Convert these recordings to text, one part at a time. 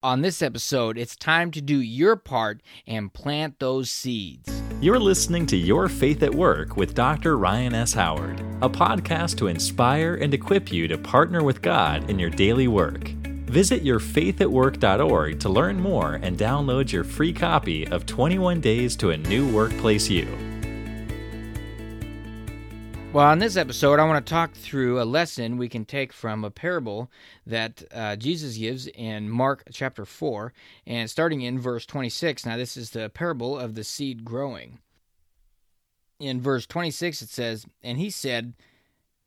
On this episode, it's time to do your part and plant those seeds. You're listening to Your Faith at Work with Dr. Ryan S. Howard, a podcast to inspire and equip you to partner with God in your daily work. Visit yourfaithatwork.org to learn more and download your free copy of 21 Days to a New Workplace You. Well, on this episode, I want to talk through a lesson we can take from a parable that uh, Jesus gives in Mark chapter 4, and starting in verse 26. Now, this is the parable of the seed growing. In verse 26, it says, And he said,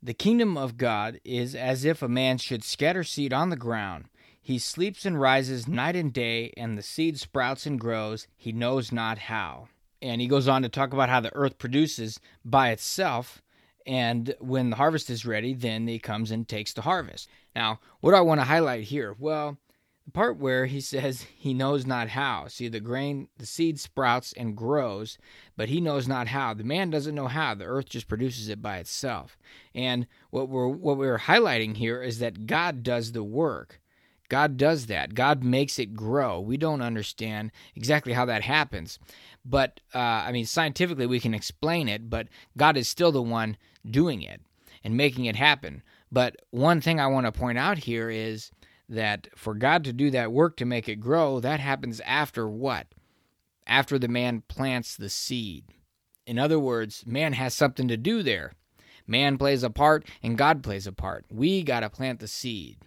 The kingdom of God is as if a man should scatter seed on the ground. He sleeps and rises night and day, and the seed sprouts and grows, he knows not how. And he goes on to talk about how the earth produces by itself and when the harvest is ready, then he comes and takes the harvest. Now, what do I want to highlight here? Well, the part where he says he knows not how. See, the grain, the seed sprouts and grows, but he knows not how. The man doesn't know how. The earth just produces it by itself. And what we're what we're highlighting here is that God does the work. God does that. God makes it grow. We don't understand exactly how that happens. But, uh, I mean, scientifically we can explain it, but God is still the one doing it and making it happen. But one thing I want to point out here is that for God to do that work to make it grow, that happens after what? After the man plants the seed. In other words, man has something to do there. Man plays a part and God plays a part. We got to plant the seed.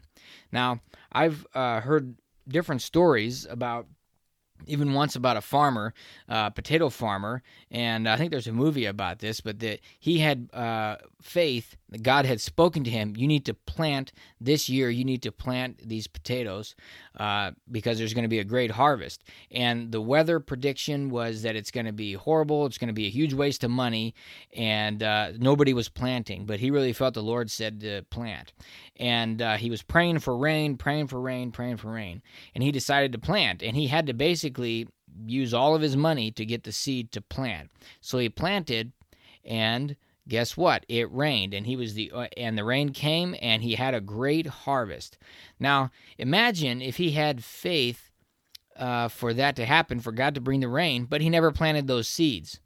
Now, I've uh, heard different stories about even once about a farmer, uh, potato farmer, and I think there's a movie about this, but that he had uh, faith that God had spoken to him. You need to plant this year. You need to plant these potatoes uh, because there's going to be a great harvest. And the weather prediction was that it's going to be horrible. It's going to be a huge waste of money, and uh, nobody was planting. But he really felt the Lord said to plant, and uh, he was praying for rain, praying for rain, praying for rain, and he decided to plant. And he had to basically use all of his money to get the seed to plant. So he planted, and guess what? It rained, and he was the uh, and the rain came, and he had a great harvest. Now imagine if he had faith uh, for that to happen, for God to bring the rain, but he never planted those seeds.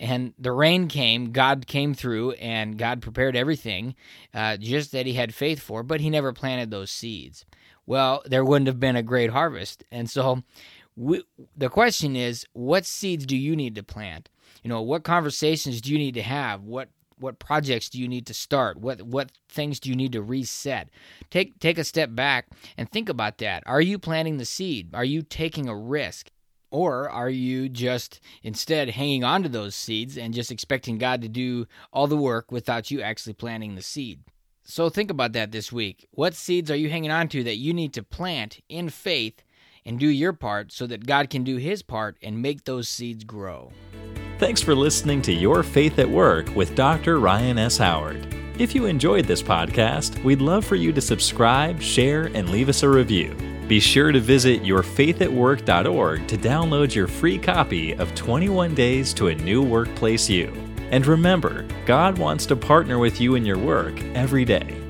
And the rain came, God came through, and God prepared everything, uh, just that he had faith for, but he never planted those seeds. Well, there wouldn't have been a great harvest. And so we, the question is, what seeds do you need to plant? You know, what conversations do you need to have? What what projects do you need to start? What what things do you need to reset? Take take a step back and think about that. Are you planting the seed? Are you taking a risk? Or are you just instead hanging on to those seeds and just expecting God to do all the work without you actually planting the seed? So think about that this week. What seeds are you hanging on to that you need to plant in faith and do your part so that God can do his part and make those seeds grow? Thanks for listening to Your Faith at Work with Dr. Ryan S. Howard. If you enjoyed this podcast, we'd love for you to subscribe, share, and leave us a review. Be sure to visit yourfaithatwork.org to download your free copy of 21 Days to a New Workplace You. And remember, God wants to partner with you in your work every day.